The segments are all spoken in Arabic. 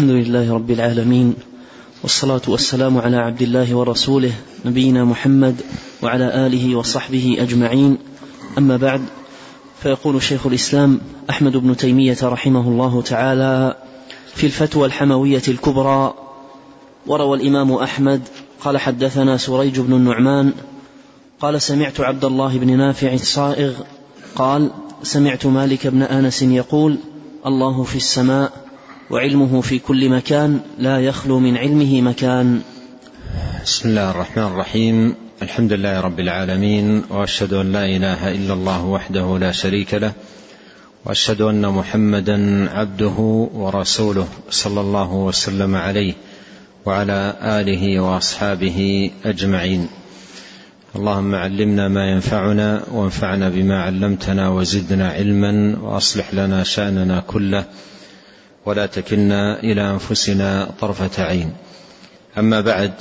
الحمد لله رب العالمين والصلاة والسلام على عبد الله ورسوله نبينا محمد وعلى آله وصحبه أجمعين. أما بعد فيقول شيخ الإسلام أحمد بن تيمية رحمه الله تعالى في الفتوى الحموية الكبرى وروى الإمام أحمد قال حدثنا سريج بن النعمان قال سمعت عبد الله بن نافع الصائغ قال سمعت مالك بن أنس يقول الله في السماء. وعلمه في كل مكان لا يخلو من علمه مكان. بسم الله الرحمن الرحيم. الحمد لله رب العالمين وأشهد أن لا إله إلا الله وحده لا شريك له وأشهد أن محمدا عبده ورسوله صلى الله وسلم عليه وعلى آله وأصحابه أجمعين. اللهم علمنا ما ينفعنا وانفعنا بما علمتنا وزدنا علما وأصلح لنا شأننا كله ولا تكلنا إلى أنفسنا طرفة عين. أما بعد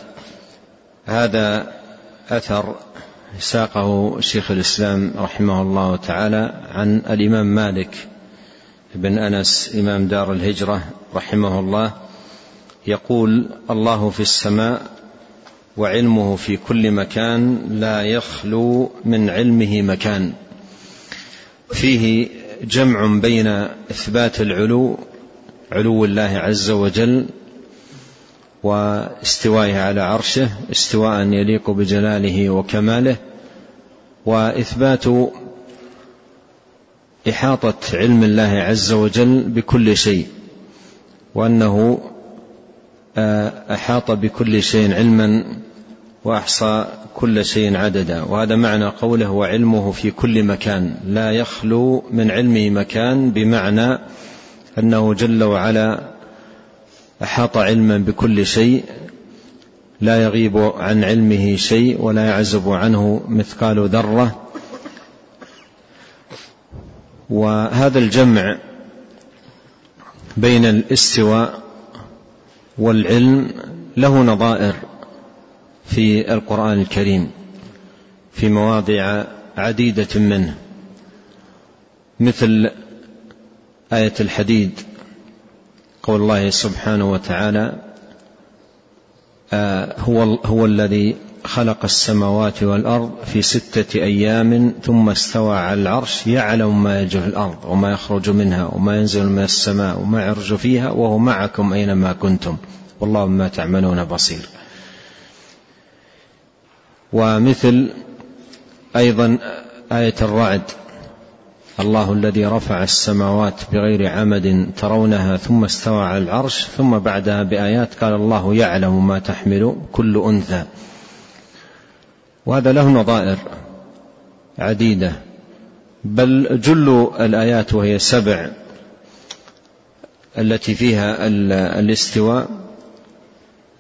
هذا أثر ساقه شيخ الإسلام رحمه الله تعالى عن الإمام مالك بن أنس إمام دار الهجرة رحمه الله. يقول الله في السماء وعلمه في كل مكان لا يخلو من علمه مكان. فيه جمع بين إثبات العلو علو الله عز وجل واستوائه على عرشه استواء يليق بجلاله وكماله وإثبات إحاطة علم الله عز وجل بكل شيء وأنه أحاط بكل شيء علما وأحصى كل شيء عددا وهذا معنى قوله وعلمه في كل مكان لا يخلو من علمه مكان بمعنى أنه جل وعلا أحاط علما بكل شيء لا يغيب عن علمه شيء ولا يعزب عنه مثقال ذرة. وهذا الجمع بين الاستواء والعلم له نظائر في القرآن الكريم في مواضع عديدة منه مثل آية الحديد. قول الله سبحانه وتعالى آه هو هو الذي خلق السماوات والأرض في ستة أيام ثم استوى على العرش يعلم ما يجه الأرض وما يخرج منها وما ينزل من السماء وما يعرج فيها وهو معكم أينما كنتم. والله ما تعملون بصير. ومثل أيضا آية الرعد. الله الذي رفع السماوات بغير عمد ترونها ثم استوى على العرش ثم بعدها بآيات قال الله يعلم ما تحمل كل أنثى. وهذا له نظائر عديدة. بل جل الآيات وهي سبع التي فيها الاستواء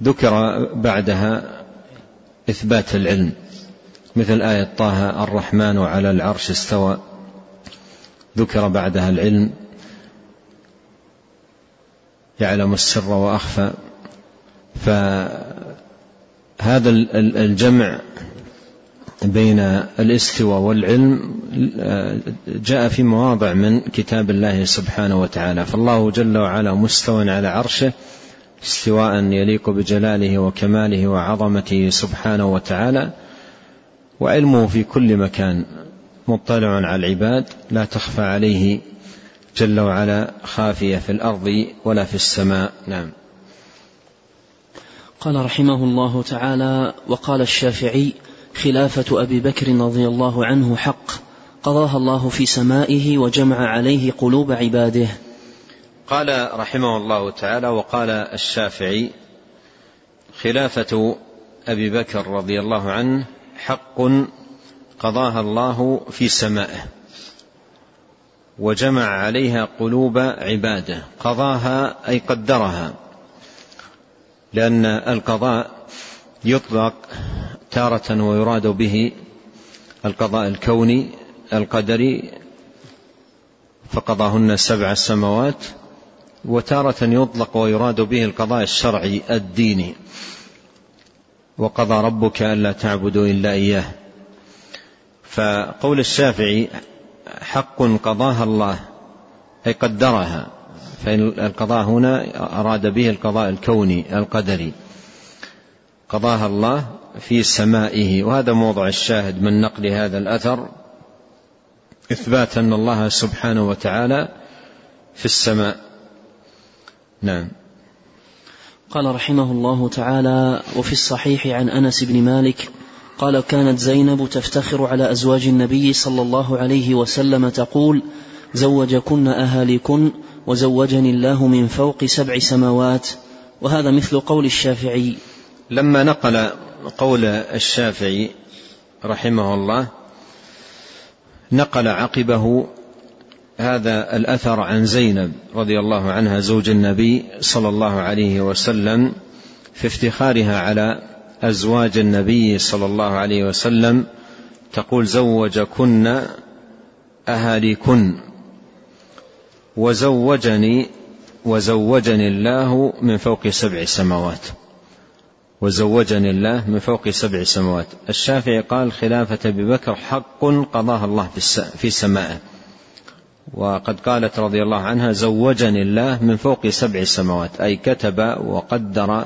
ذكر بعدها إثبات العلم. مثل آية طه الرحمن على العرش استوى. ذكر بعدها العلم يعلم السر وأخفى. فهذا الجمع بين الاستواء والعلم جاء في مواضع من كتاب الله سبحانه وتعالى. فالله جل وعلا مستوى على عرشه استواء يليق بجلاله وكماله وعظمته سبحانه وتعالى وعلمه في كل مكان. مطلع على العباد لا تخفى عليه جل وعلا خافية في الأرض ولا في السماء. نعم. قال رحمه الله تعالى وقال الشافعي خلافة أبي بكر رضي الله عنه حق. قضاها الله في سمائه وجمع عليه قلوب عباده. قال رحمه الله تعالى وقال الشافعي خلافة أبي بكر رضي الله عنه حق قضاها الله في سمائه. وجمع عليها قلوب عباده. قضاها أي قدرها. لأن القضاء يطلق تارة ويراد به القضاء الكوني القدري. فقضاهن سبع سماوات. وتارة يطلق ويراد به القضاء الشرعي الديني. وقضى ربك ألا تعبدوا إلا إياه. فقول الشافعي حق قضاها الله أي قدرها فإن القضاء هنا أراد به القضاء الكوني القدري. قضاها الله في سمائه وهذا موضع الشاهد من نقل هذا الأثر. إثبات أن الله سبحانه وتعالى في السماء. نعم. قال رحمه الله تعالى وفي الصحيح عن أنس بن مالك قال كانت زينب تفتخر على أزواج النبي صلى الله عليه وسلم تقول زوجكن أهاليكن وزوجني الله من فوق سبع سماوات وهذا مثل قول الشافعي. لما نقل قول الشافعي رحمه الله نقل عقبه هذا الأثر عن زينب رضي الله عنها زوج النبي صلى الله عليه وسلم في افتخارها على أزواج النبي صلى الله عليه وسلم تقول زوجكن أهاليكن. وزوجني وزوجني الله من فوق سبع سماوات. وزوجني الله من فوق سبع سماوات. الشافعي قال خلافة أبي بكر حق قضاها الله في سمائه وقد قالت رضي الله عنها زوجني الله من فوق سبع سماوات. أي كتب وقدر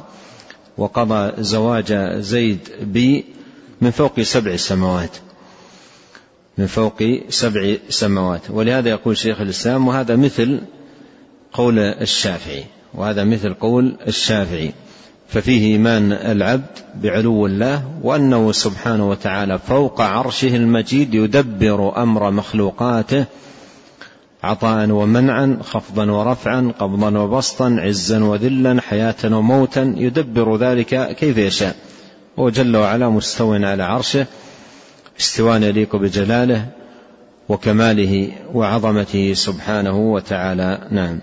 وقضى زواج زيد بي من فوق سبع سماوات. من فوق سبع سماوات. ولهذا يقول شيخ الإسلام وهذا مثل قول الشافعي. وهذا مثل قول الشافعي. ففيه إيمان العبد بعلو الله وأنه سبحانه وتعالى فوق عرشه المجيد يدبر أمر مخلوقاته عطاء ومنعا خفضا ورفعا قبضا وبسطا عزا وذلا حياه وموتا يدبر ذلك كيف يشاء. هو جل وعلا مستو على عرشه استواء يليق بجلاله وكماله وعظمته سبحانه وتعالى. نعم.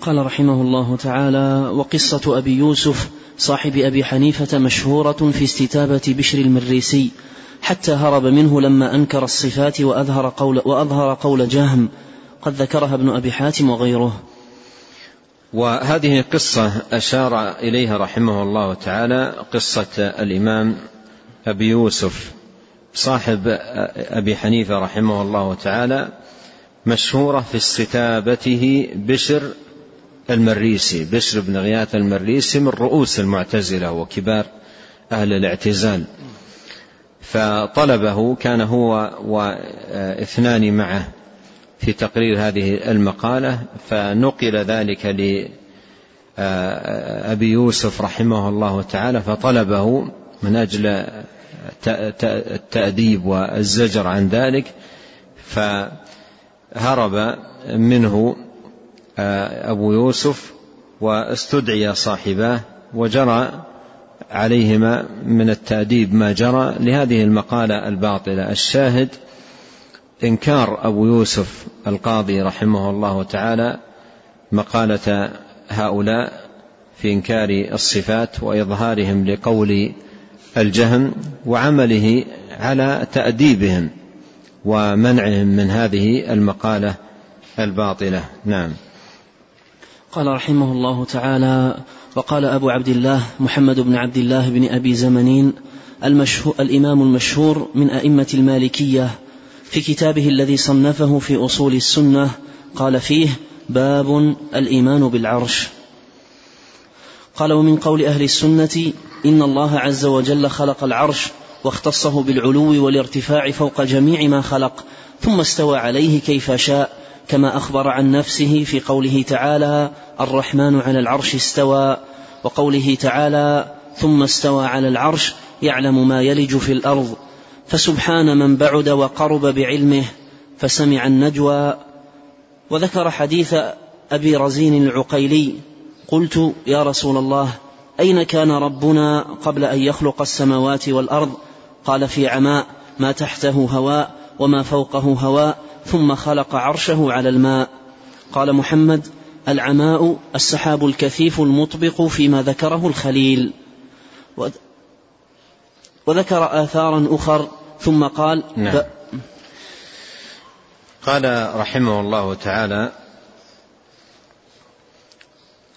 قال رحمه الله تعالى وقصة أبي يوسف صاحب أبي حنيفة مشهورة في استتابة بشر المريسي. حتى هرب منه لما أنكر الصفات وأظهر قول, وأظهر قول جهم. قد ذكرها ابن أبي حاتم وغيره. وهذه قصة أشار إليها رحمه الله تعالى قصة الإمام أبي يوسف. صاحب أبي حنيفة رحمه الله تعالى مشهورة في استتابته بشر المريسي. بشر بن غياث المريسي من رؤوس المعتزلة وكبار أهل الاعتزال. فطلبه كان هو واثنان معه في تقرير هذه المقالة فنقل ذلك لأبي يوسف رحمه الله تعالى فطلبه من أجل التأديب والزجر عن ذلك فهرب منه أبو يوسف واستدعي صاحباه وجرى عليهما من التأديب ما جرى لهذه المقالة الباطلة. الشاهد إنكار أبو يوسف القاضي رحمه الله تعالى مقالة هؤلاء في إنكار الصفات وإظهارهم لقول الجهم وعمله على تأديبهم ومنعهم من هذه المقالة الباطلة. نعم. قال رحمه الله تعالى وقال أبو عبد الله محمد بن عبد الله بن أبي زمنين المشهور الإمام المشهور من أئمة المالكية في كتابه الذي صنفه في أصول السنة قال فيه باب الإيمان بالعرش. قال ومن قول أهل السنة إن الله عز وجل خلق العرش واختصه بالعلو والارتفاع فوق جميع ما خلق ثم استوى عليه كيف شاء. كما أخبر عن نفسه في قوله تعالى الرحمن على العرش استوى وقوله تعالى ثم استوى على العرش يعلم ما يلج في الأرض فسبحان من بعد وقرب بعلمه فسمع النجوى وذكر حديث أبي رزين العقيلي قلت يا رسول الله أين كان ربنا قبل أن يخلق السماوات والأرض؟ قال في عماء ما تحته هواء وما فوقه هواء ثم خلق عرشه على الماء. قال محمد العماء السحاب الكثيف المطبق فيما ذكره الخليل. وذكر آثارا أخر ثم قال نعم. قال رحمه الله تعالى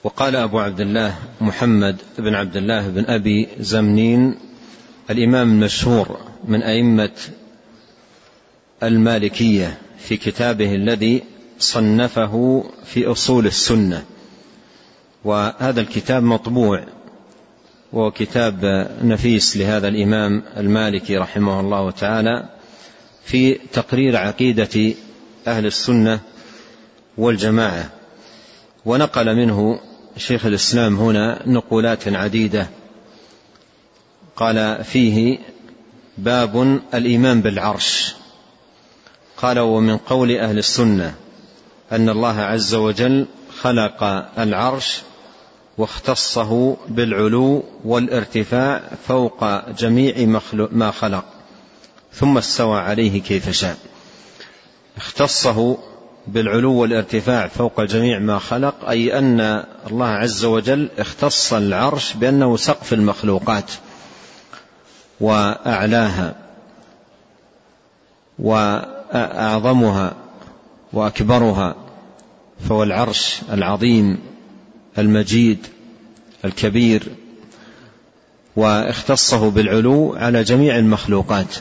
وقال أبو عبد الله محمد بن عبد الله بن أبي زمنين الإمام المشهور من أئمة المالكية. في كتابه الذي صنفه في أصول السنة. وهذا الكتاب مطبوع وهو كتاب نفيس لهذا الإمام المالكي رحمه الله تعالى في تقرير عقيدة أهل السنة والجماعة. ونقل منه شيخ الإسلام هنا نقولات عديدة. قال فيه باب الإيمان بالعرش. قال ومن قول أهل السنة أن الله عز وجل خلق العرش واختصه بالعلو والارتفاع فوق جميع ما خلق ثم استوى عليه كيف شاء. اختصه بالعلو والارتفاع فوق جميع ما خلق أي أن الله عز وجل اختص العرش بأنه سقف المخلوقات وأعلاها. واعظمها وأكبرها فهو العرش العظيم المجيد الكبير واختصه بالعلو على جميع المخلوقات.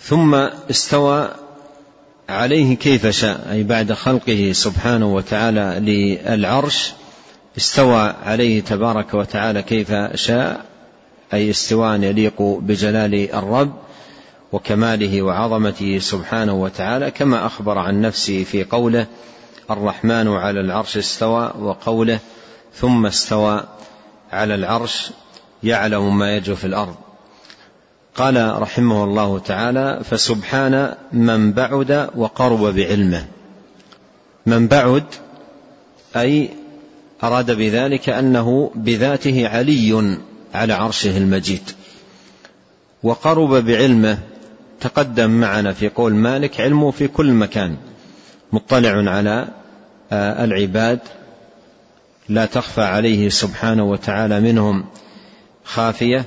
ثم استوى عليه كيف شاء أي بعد خلقه سبحانه وتعالى للعرش استوى عليه تبارك وتعالى كيف شاء أي استواء يليق بجلال الرب. وكماله وعظمته سبحانه وتعالى كما أخبر عن نفسه في قوله الرحمن على العرش استوى وقوله ثم استوى على العرش يعلم ما يجو في الأرض قال رحمه الله تعالى فسبحان من بعد وقرب بعلمه من بعد أي أراد بذلك أنه بذاته علي على عرشه المجيد. وقرب بعلمه تقدم معنا في قول مالك علمه في كل مكان مطلع على آه، العباد لا تخفى عليه سبحانه وتعالى منهم خافية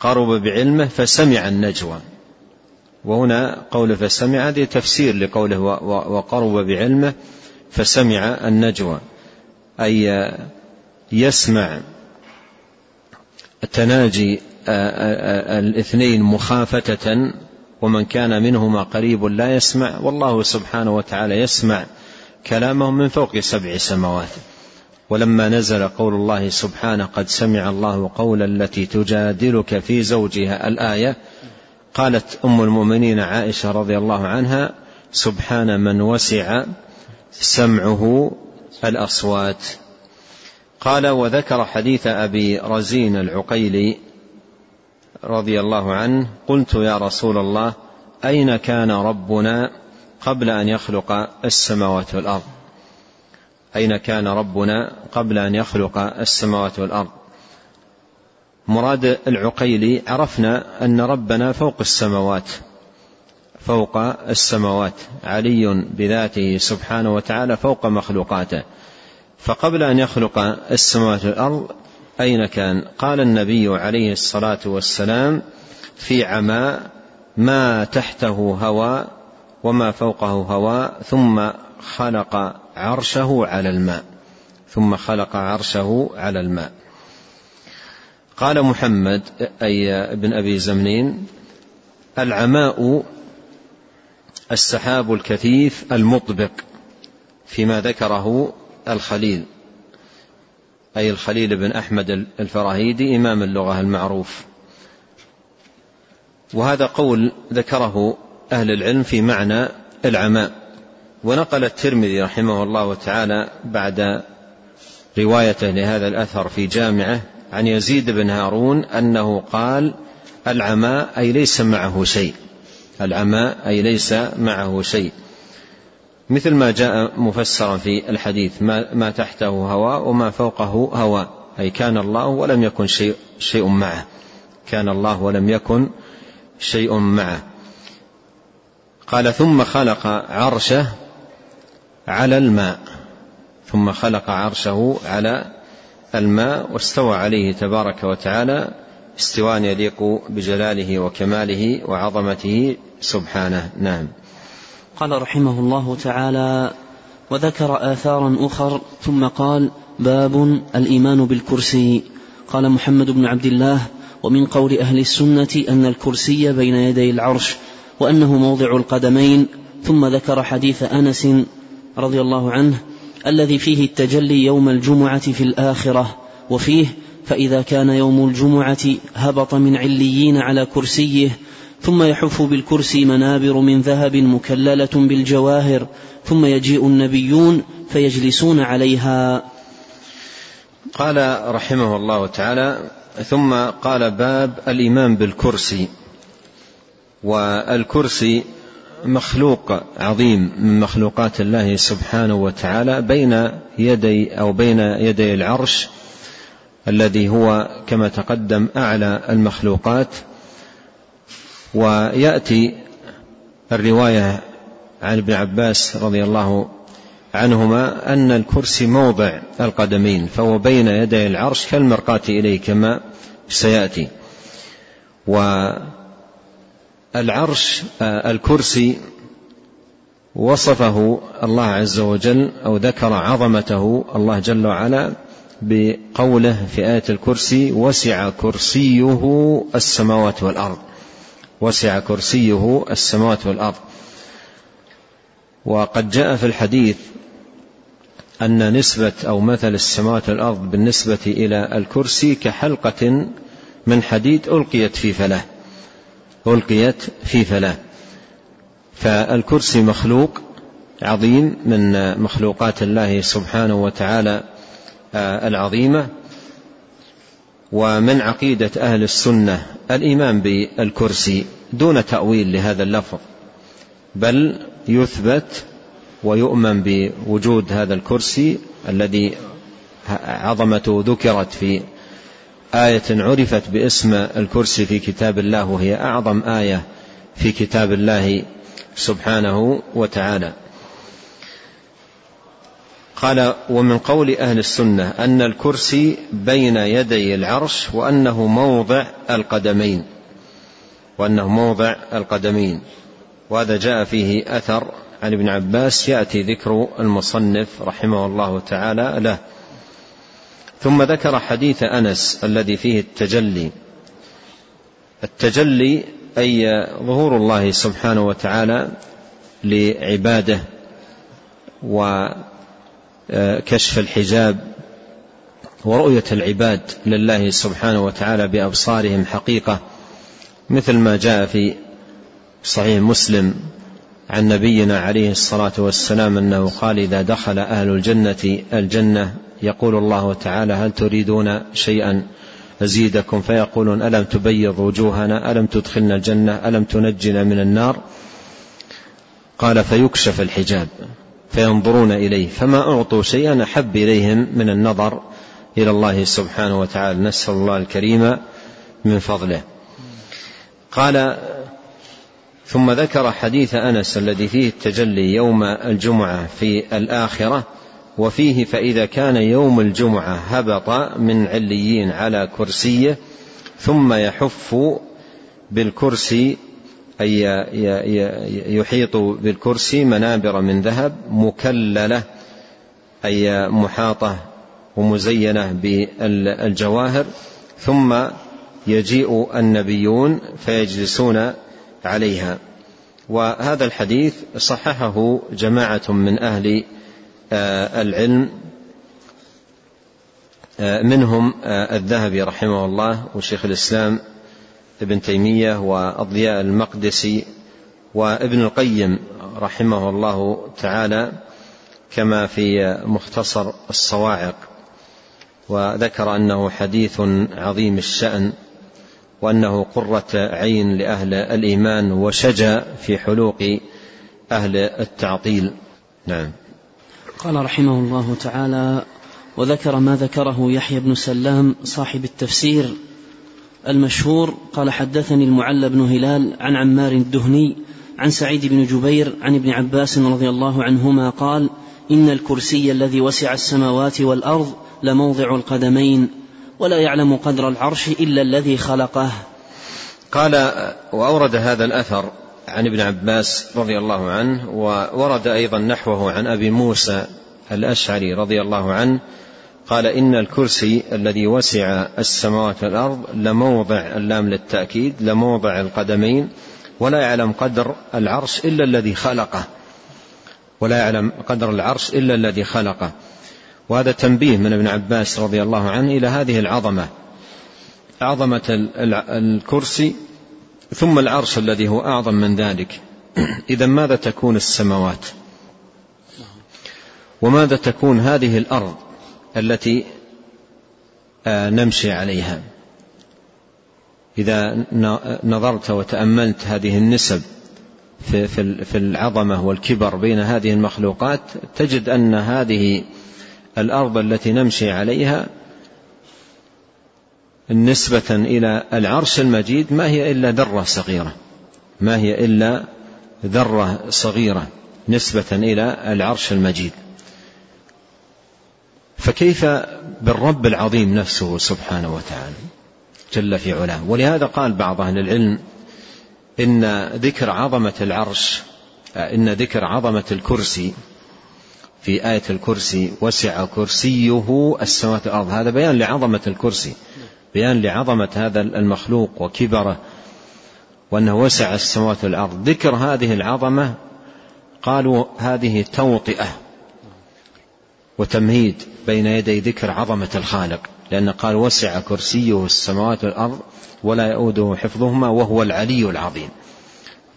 قرب بعلمه فسمع النجوى. وهنا قول فسمع هذه تفسير لقوله وقرب بعلمه فسمع النجوى. أي آه، يسمع التناجي آه، الاثنين مخافتة ومن كان منهما قريب لا يسمع والله سبحانه وتعالى يسمع كلامهم من فوق سبع سماوات. ولما نزل قول الله سبحانه قد سمع الله قول التي تجادلك في زوجها الآية قالت أم المؤمنين عائشة رضي الله عنها سبحان من وسع سمعه الأصوات. قال وذكر حديث أبي رزين العقيلي رضي الله عنه قلت يا رسول الله أين كان ربنا قبل أن يخلق السماوات والأرض؟ أين كان ربنا قبل أن يخلق السماوات والأرض؟ مراد العقيلي عرفنا أن ربنا فوق السماوات فوق السماوات علي بذاته سبحانه وتعالى فوق مخلوقاته. فقبل أن يخلق السماوات والأرض أين كان؟ قال النبي عليه الصلاة والسلام في عماء ما تحته هواء وما فوقه هواء ثم خلق عرشه على الماء ثم خلق عرشه على الماء. قال محمد أي ابن أبي زمنين العماء السحاب الكثيف المطبق فيما ذكره الخليل. أي الخليل بن أحمد الفراهيدي إمام اللغة المعروف. وهذا قول ذكره أهل العلم في معنى العماء. ونقل الترمذي رحمه الله تعالى بعد روايته لهذا الأثر في جامعه عن يزيد بن هارون أنه قال العماء أي ليس معه شيء. العماء أي ليس معه شيء. مثل ما جاء مفسرا في الحديث ما, ما تحته هواء وما فوقه هواء أي كان الله ولم يكن شيء, شيء معه. كان الله ولم يكن شيء معه. قال ثم خلق عرشه على الماء. ثم خلق عرشه على الماء واستوى عليه تبارك وتعالى استواء يليق بجلاله وكماله وعظمته سبحانه. نعم. قال رحمه الله تعالى وذكر آثارا أخر ثم قال باب الإيمان بالكرسي. قال محمد بن عبد الله ومن قول أهل السنة أن الكرسي بين يدي العرش وأنه موضع القدمين. ثم ذكر حديث أنس رضي الله عنه الذي فيه التجلي يوم الجمعة في الآخرة. وفيه فإذا كان يوم الجمعة هبط من عليين على كرسيه ثم يحف بالكرسي منابر من ذهب مكللة بالجواهر ثم يجيء النبيون فيجلسون عليها. قال رحمه الله تعالى ثم قال باب الإيمان بالكرسي. والكرسي مخلوق عظيم من مخلوقات الله سبحانه وتعالى بين يدي أو بين يدي العرش الذي هو كما تقدم أعلى المخلوقات. ويأتي الرواية عن ابن عباس رضي الله عنهما أن الكرسي موضع القدمين فهو بين يدي العرش كالمرقاة إليه كما سيأتي. والعرش الكرسي وصفه الله عز وجل أو ذكر عظمته الله جل وعلا بقوله في آية الكرسي وسع كرسيه السماوات والأرض وسع كرسيه السماوات والأرض. وقد جاء في الحديث أن نسبة أو مثل السماوات والأرض بالنسبة إلى الكرسي كحلقة من حديد ألقيت في فلاه. ألقيت في فلاه. فالكرسي مخلوق عظيم من مخلوقات الله سبحانه وتعالى آه، العظيمة. ومن عقيدة أهل السنة الإيمان بالكرسي دون تأويل لهذا اللفظ بل يثبت ويؤمن بوجود هذا الكرسي الذي عظمته ذكرت في آية عرفت باسم الكرسي في كتاب الله وهي أعظم آية في كتاب الله سبحانه وتعالى. قال ومن قول أهل السنة أن الكرسي بين يدي العرش وأنه موضع القدمين وأنه موضع القدمين. وهذا جاء فيه أثر عن ابن عباس يأتي ذكر المصنف رحمه الله تعالى له. ثم ذكر حديث أنس الذي فيه التجلي. التجلي أي ظهور الله سبحانه وتعالى لعباده وكشف الحجاب ورؤية العباد لله سبحانه وتعالى بأبصارهم حقيقة مثل ما جاء في صحيح مسلم عن نبينا عليه الصلاة والسلام أنه قال إذا دخل أهل الجنة الجنة يقول الله تعالى هل تريدون شيئا أزيدكم؟ فيقولون ألم تبيض وجوهنا؟ ألم تدخلنا الجنة؟ ألم تنجنا من النار؟ قال فيكشف الحجاب. فينظرون إليه. فما أعطوا شيئا أحب إليهم من النظر إلى الله سبحانه وتعالى. نسأل الله الكريم من فضله. قال ثم ذكر حديث أنس الذي فيه التجلي يوم الجمعة في الآخرة وفيه فإذا كان يوم الجمعة هبط من عليين على كرسيه ثم يحف بالكرسي أي يحيط بالكرسي منابر من ذهب مكللة أي محاطة ومزينة بالجواهر. ثم يجيء النبيون فيجلسون عليها. وهذا الحديث صححه جماعة من أهل آه، العلم آه، منهم آه، الذهبي رحمه الله وشيخ الإسلام ابن تيمية والضياء المقدسي وابن القيم رحمه الله تعالى كما في مختصر الصواعق. وذكر أنه حديث عظيم الشأن وأنه قرة عين لأهل الإيمان وشجا في حلوق أهل التعطيل. نعم. قال رحمه الله تعالى وذكر ما ذكره يحيى بن سلام صاحب التفسير المشهور قال حدثني المعلى بن هلال عن عمار الدهني عن سعيد بن جبير عن ابن عباس رضي الله عنهما قال إن الكرسي الذي وسع السماوات والأرض لموضع القدمين ولا يعلم قدر العرش إلا الذي خلقه. قال وأورد هذا الأثر عن ابن عباس رضي الله عنه وورد أيضا نحوه عن أبي موسى الأشعري رضي الله عنه قال إن الكرسي الذي وسع السماوات والأرض لموضع اللام للتأكيد لموضع القدمين ولا يعلم قدر العرش إلا الذي خلقه. ولا يعلم قدر العرش إلا الذي خلقه. وهذا تنبيه من ابن عباس رضي الله عنه إلى هذه العظمة. عظمة الكرسي ثم العرش الذي هو أعظم من ذلك. إذا ماذا تكون السماوات؟ وماذا تكون هذه الأرض؟ التي آه، نمشي عليها. إذا نظرت وتأملت هذه النسب في في العظمة والكبر بين هذه المخلوقات تجد أن هذه الأرض التي نمشي عليها نسبة إلى العرش المجيد ما هي إلا ذرة صغيرة. ما هي إلا ذرة صغيرة نسبة إلى العرش المجيد. فكيف بالرب العظيم نفسه سبحانه وتعالى جل في علاه؟ ولهذا قال بعض أهل العلم إن ذكر عظمة العرش إن ذكر عظمة الكرسي في آية الكرسي وسع كرسيه السماوات والأرض. هذا بيان لعظمة الكرسي بيان لعظمة هذا المخلوق وكبره وأنه وسع السماوات والأرض. ذكر هذه العظمة قالوا هذه توطئة. وتمهيد بين يدي ذكر عظمة الخالق لأن قال وسع كرسيه السماوات والأرض ولا يؤوده حفظهما وهو العلي العظيم.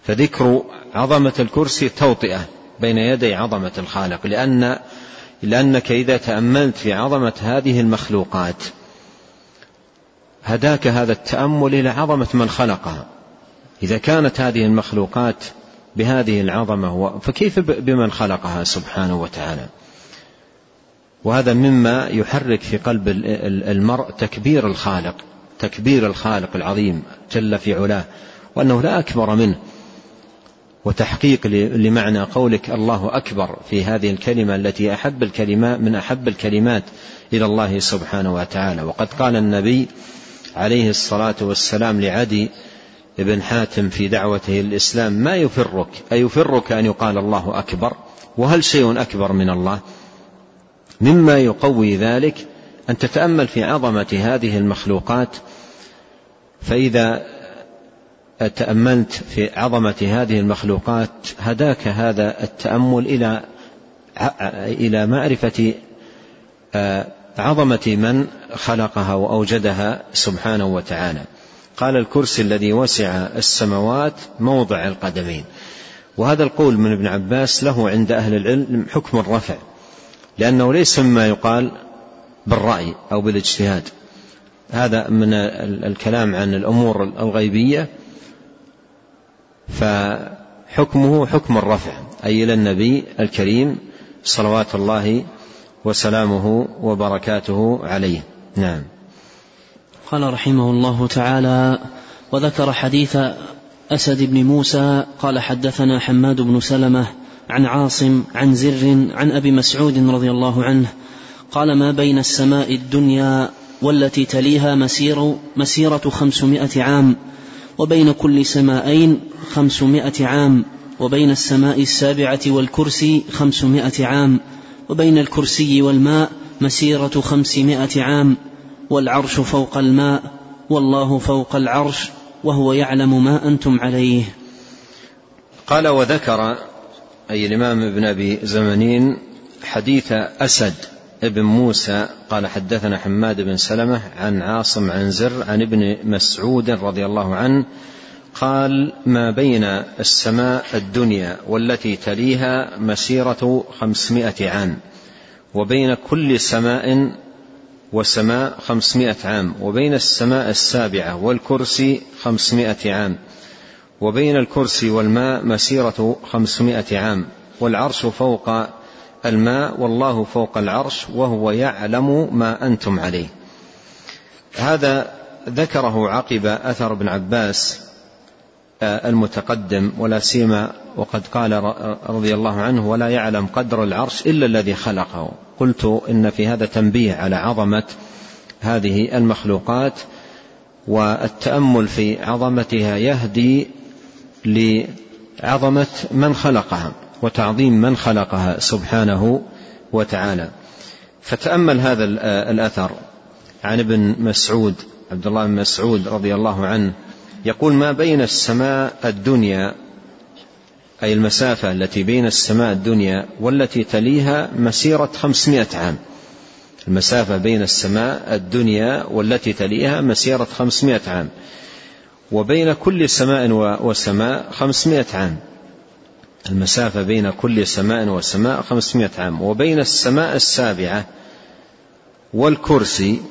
فذكر عظمة الكرسي توطئة بين يدي عظمة الخالق لأن لأنك إذا تأملت في عظمة هذه المخلوقات هداك هذا التأمل إلى عظمة من خلقها. إذا كانت هذه المخلوقات بهذه العظمة فكيف بمن خلقها سبحانه وتعالى؟ وهذا مما يحرك في قلب المرء تكبير الخالق تكبير الخالق العظيم جل في علاه وأنه لا أكبر منه. وتحقيق لمعنى قولك الله أكبر في هذه الكلمة التي أحب الكلمات من أحب الكلمات إلى الله سبحانه وتعالى. وقد قال النبي عليه الصلاة والسلام لعدي بن حاتم في دعوته الإسلام ما يفرك؟ أيفرك أن يقال الله أكبر؟ وهل شيء أكبر من الله؟ مما يقوي ذلك أن تتأمل في عظمة هذه المخلوقات فإذا تأملت في عظمة هذه المخلوقات هداك هذا التأمل إلى إلى معرفة آه، عظمة من خلقها وأوجدها سبحانه وتعالى. قال الكرسي الذي وسع السماوات موضع القدمين. وهذا القول من ابن عباس له عند أهل العلم حكم الرفع. لأنه ليس مما يقال بالرأي أو بالاجتهاد. هذا من الكلام عن الأمور الغيبية. فحكمه حكم الرفع أي إلى النبي الكريم صلوات الله وسلامه وبركاته عليه. نعم. قال رحمه الله تعالى وذكر حديث أسد بن موسى قال حدثنا حماد بن سلمة عن عاصم عن زر عن أبي مسعود رضي الله عنه قال ما بين السماء الدنيا والتي تليها مسير مسيرة خمسمائة عام وبين كل سماءين خمسمائة عام وبين السماء السابعة والكرسي خمسمائة عام وبين الكرسي والماء مسيرة خمسمائة عام والعرش فوق الماء والله فوق العرش وهو يعلم ما أنتم عليه. قال وذكر أي الإمام ابن أبي زمنين حديث أسد ابن موسى قال حدثنا حماد بن سلمة عن عاصم عن زر عن ابن مسعود رضي الله عنه قال ما بين السماء الدنيا والتي تليها مسيرة خمسمائة عام وبين كل سماء وسماء خمسمائة عام وبين السماء السابعة والكرسي خمسمائة عام وبين الكرسي والماء مسيرة خمسمائة عام والعرش فوق الماء والله فوق العرش وهو يعلم ما أنتم عليه. هذا ذكره عقب أثر ابن عباس آه، المتقدم ولا سيما وقد قال رضي الله عنه ولا يعلم قدر العرش إلا الذي خلقه. قلت إن في هذا تنبيه على عظمة هذه المخلوقات والتأمل في عظمتها يهدي لعظمة من خلقها وتعظيم من خلقها سبحانه وتعالى. فتأمل هذا الأثر عن ابن مسعود عبد الله بن مسعود رضي الله عنه يقول ما بين السماء الدنيا أي المسافة التي بين السماء الدنيا والتي تليها مسيرة خمسمائة عام المسافة بين السماء الدنيا والتي تليها مسيرة خمسمائة عام وبين كل سماء وسماء خمسمائة عام. المسافة بين كل سماء وسماء خمسمائة عام. وبين السماء السابعة والكرسي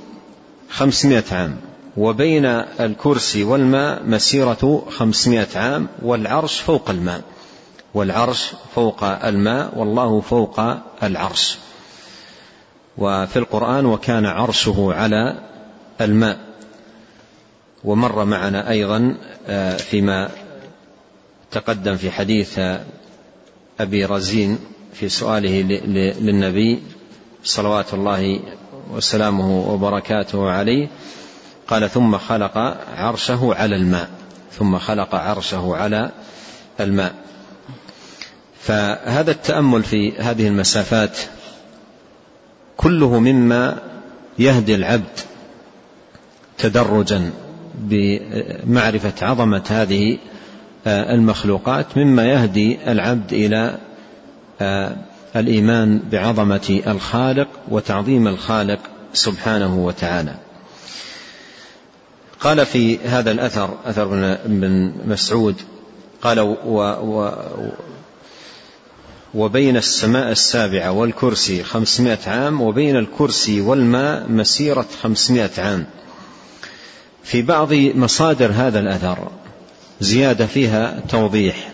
خمسمائة عام. وبين الكرسي والماء مسيرة خمسمائة عام. والعرش فوق الماء. والعرش فوق الماء. والله فوق العرش. وفي القرآن وكان عرشه على الماء. ومر معنا أيضا آه، فيما تقدم في حديث أبي رزين في سؤاله للنبي صلوات الله وسلامه وبركاته عليه قال ثم خلق عرشه على الماء ثم خلق عرشه على الماء. فهذا التأمل في هذه المسافات كله مما يهدي العبد تدرجا بمعرفة عظمة هذه المخلوقات مما يهدي العبد إلى الإيمان بعظمة الخالق وتعظيم الخالق سبحانه وتعالى. قال في هذا الأثر أثر بن مسعود قال و و وبين السماء السابعة والكرسي خمسمائة عام وبين الكرسي والماء مسيرة خمسمائة عام. في بعض مصادر هذا الأثر زيادة فيها توضيح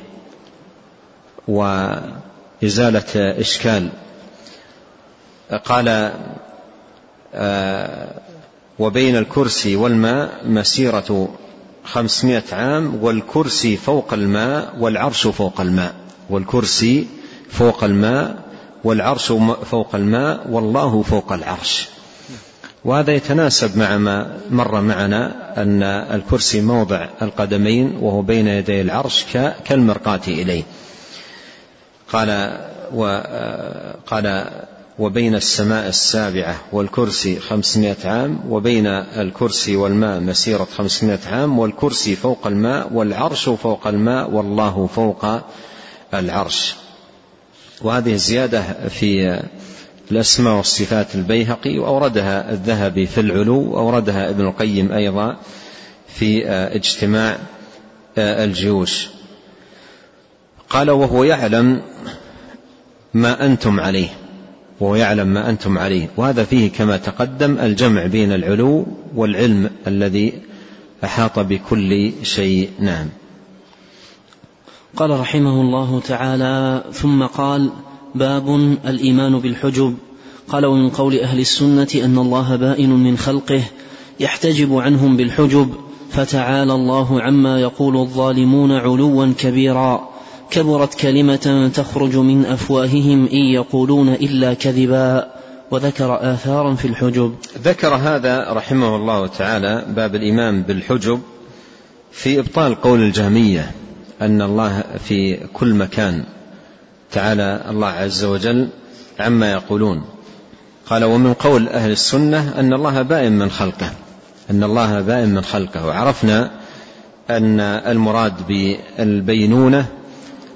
وإزالة إشكال. قال آه، وبين الكرسي والماء مسيرة خمسمائة عام والكرسي فوق الماء والعرش فوق الماء. والكرسي فوق الماء والعرش فوق الماء والله فوق العرش. وهذا يتناسب مع ما مر معنا أن الكرسي موضع القدمين وهو بين يدي العرش كالمرقاة إليه. قال وقال وبين السماء السابعة والكرسي خمسمائة عام وبين الكرسي والماء مسيرة خمسمائة عام والكرسي فوق الماء والعرش فوق الماء والله فوق العرش. وهذه الزيادة في الأسماء والصفات البيهقي وأوردها الذهبي في العلو وأوردها ابن القيم أيضا في اجتماع الجيوش. قال وهو يعلم ما أنتم عليه وهو يعلم ما أنتم عليه. وهذا فيه كما تقدم الجمع بين العلو والعلم الذي أحاط بكل شيء. نعم. قال رحمه الله تعالى ثم قال باب الإيمان بالحجب. قال ومن قول أهل السنة أن الله بائن من خلقه يحتجب عنهم بالحجب فتعالى الله عما يقول الظالمون علوا كبيرا. كبرت كلمة تخرج من أفواههم إن يقولون إلا كذبا. وذكر اثارا في الحجب. ذكر هذا رحمه الله تعالى باب الإيمان بالحجب في إبطال قول الجهمية أن الله في كل مكان تعالى الله عز وجل عما يقولون. قال ومن قول أهل السنة أن الله بائن من خلقه أن الله بائن من خلقه. وعرفنا أن المراد بالبينونة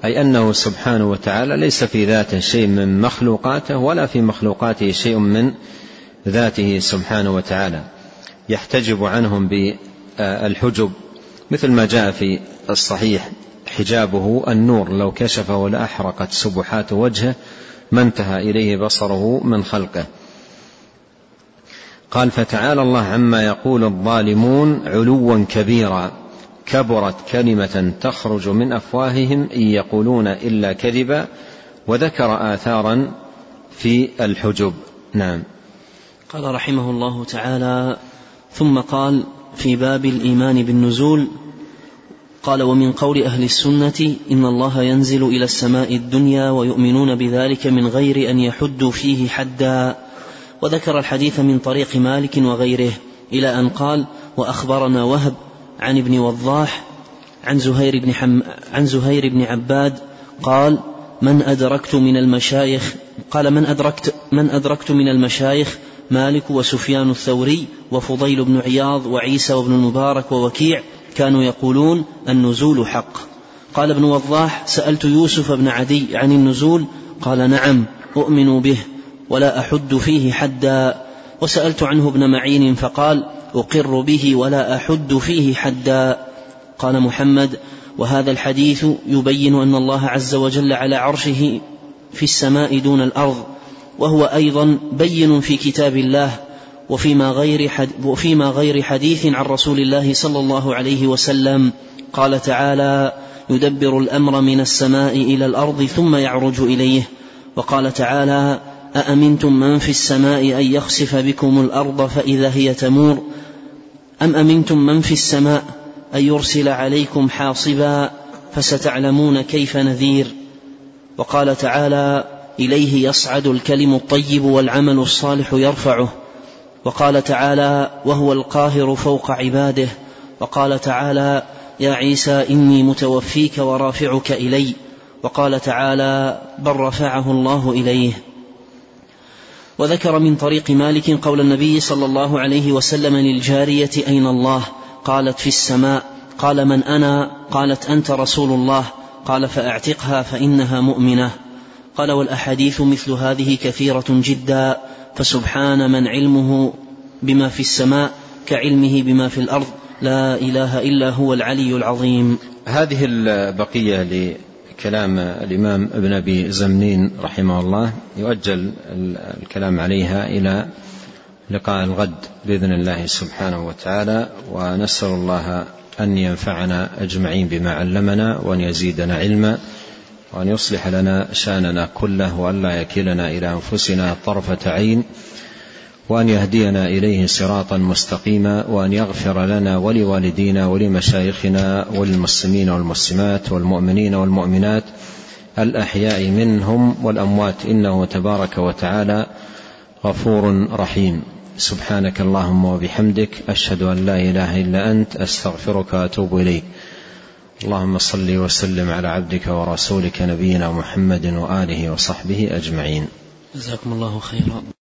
أي أنه سبحانه وتعالى ليس في ذاته شيء من مخلوقاته ولا في مخلوقاته شيء من ذاته سبحانه وتعالى. يحتجب عنهم بالحجب مثل ما جاء في الصحيح. حجابه النور لو كشفه لأحرقت سبحات وجهه ما انتهى إليه بصره من خلقه. قال فتعالى الله عما يقول الظالمون علوا كبيرا كبرت كلمة تخرج من أفواههم إن يقولون إلا كذبا وذكر آثارا في الحجب. نعم. قال رحمه الله تعالى ثم قال في باب الإيمان بالنزول قال ومن قول أهل السنة إن الله ينزل إلى السماء الدنيا ويؤمنون بذلك من غير أن يحدوا فيه حدا. وذكر الحديث من طريق مالك وغيره إلى أن قال وأخبرنا وهب عن ابن وضاح عن زهير بن حم عن زهير بن عباد قال من أدركت من المشايخ قال من أدركت من أدركت من المشايخ مالك وسفيان الثوري وفضيل بن عياض وعيسى وابن المبارك ووكيع كانوا يقولون النزول حق. قال ابن وضاح سألت يوسف بن عدي عن النزول قال نعم أؤمن به ولا أحد فيه حدا. وسألت عنه ابن معين فقال أقر به ولا أحد فيه حدا. قال محمد وهذا الحديث يبين أن الله عز وجل على عرشه في السماء دون الأرض وهو أيضا بين في كتاب الله وفيما غير وفيما غير حديث عن رسول الله صلى الله عليه وسلم. قال تعالى يدبر الأمر من السماء إلى الأرض ثم يعرج إليه. وقال تعالى أأمنتم من في السماء أن يخسف بكم الأرض فإذا هي تمور؟ أم أمنتم من في السماء أن يرسل عليكم حاصبا فستعلمون كيف نذير؟ وقال تعالى إليه يصعد الكلم الطيب والعمل الصالح يرفعه. وقال تعالى وهو القاهر فوق عباده وقال تعالى يا عيسى إني متوفيك ورافعك إلي وقال تعالى بل رفعه الله إليه. وذكر من طريق مالك قول النبي صلى الله عليه وسلم للجارية أين الله؟ قالت في السماء. قال من أنا؟ قالت أنت رسول الله. قال فأعتقها فإنها مؤمنة. قال والأحاديث مثل هذه كثيرة جدا. فسبحان من علمه بما في السماء كعلمه بما في الأرض. لا إله إلا هو العلي العظيم. هذه البقية لكلام الإمام ابن أبي زمنين رحمه الله. يؤجل الكلام عليها إلى لقاء الغد بإذن الله سبحانه وتعالى. ونسأل الله أن ينفعنا أجمعين بما علمنا وأن يزيدنا علما. وأن يصلح لنا شأننا كله وأن لا يكلنا إلى أنفسنا طرفة عين وأن يهدينا إليه صراطا مستقيما وأن يغفر لنا ولوالدينا ولمشايخنا وللمسلمين والمسلمات والمؤمنين والمؤمنات الأحياء منهم والأموات إنه تبارك وتعالى غفور رحيم. سبحانك اللهم وبحمدك أشهد أن لا إله إلا أنت أستغفرك وأتوب إليك. اللهم صل وسلم على عبدك ورسولك نبينا محمد وآله وصحبه أجمعين. جزاكم الله خيرا.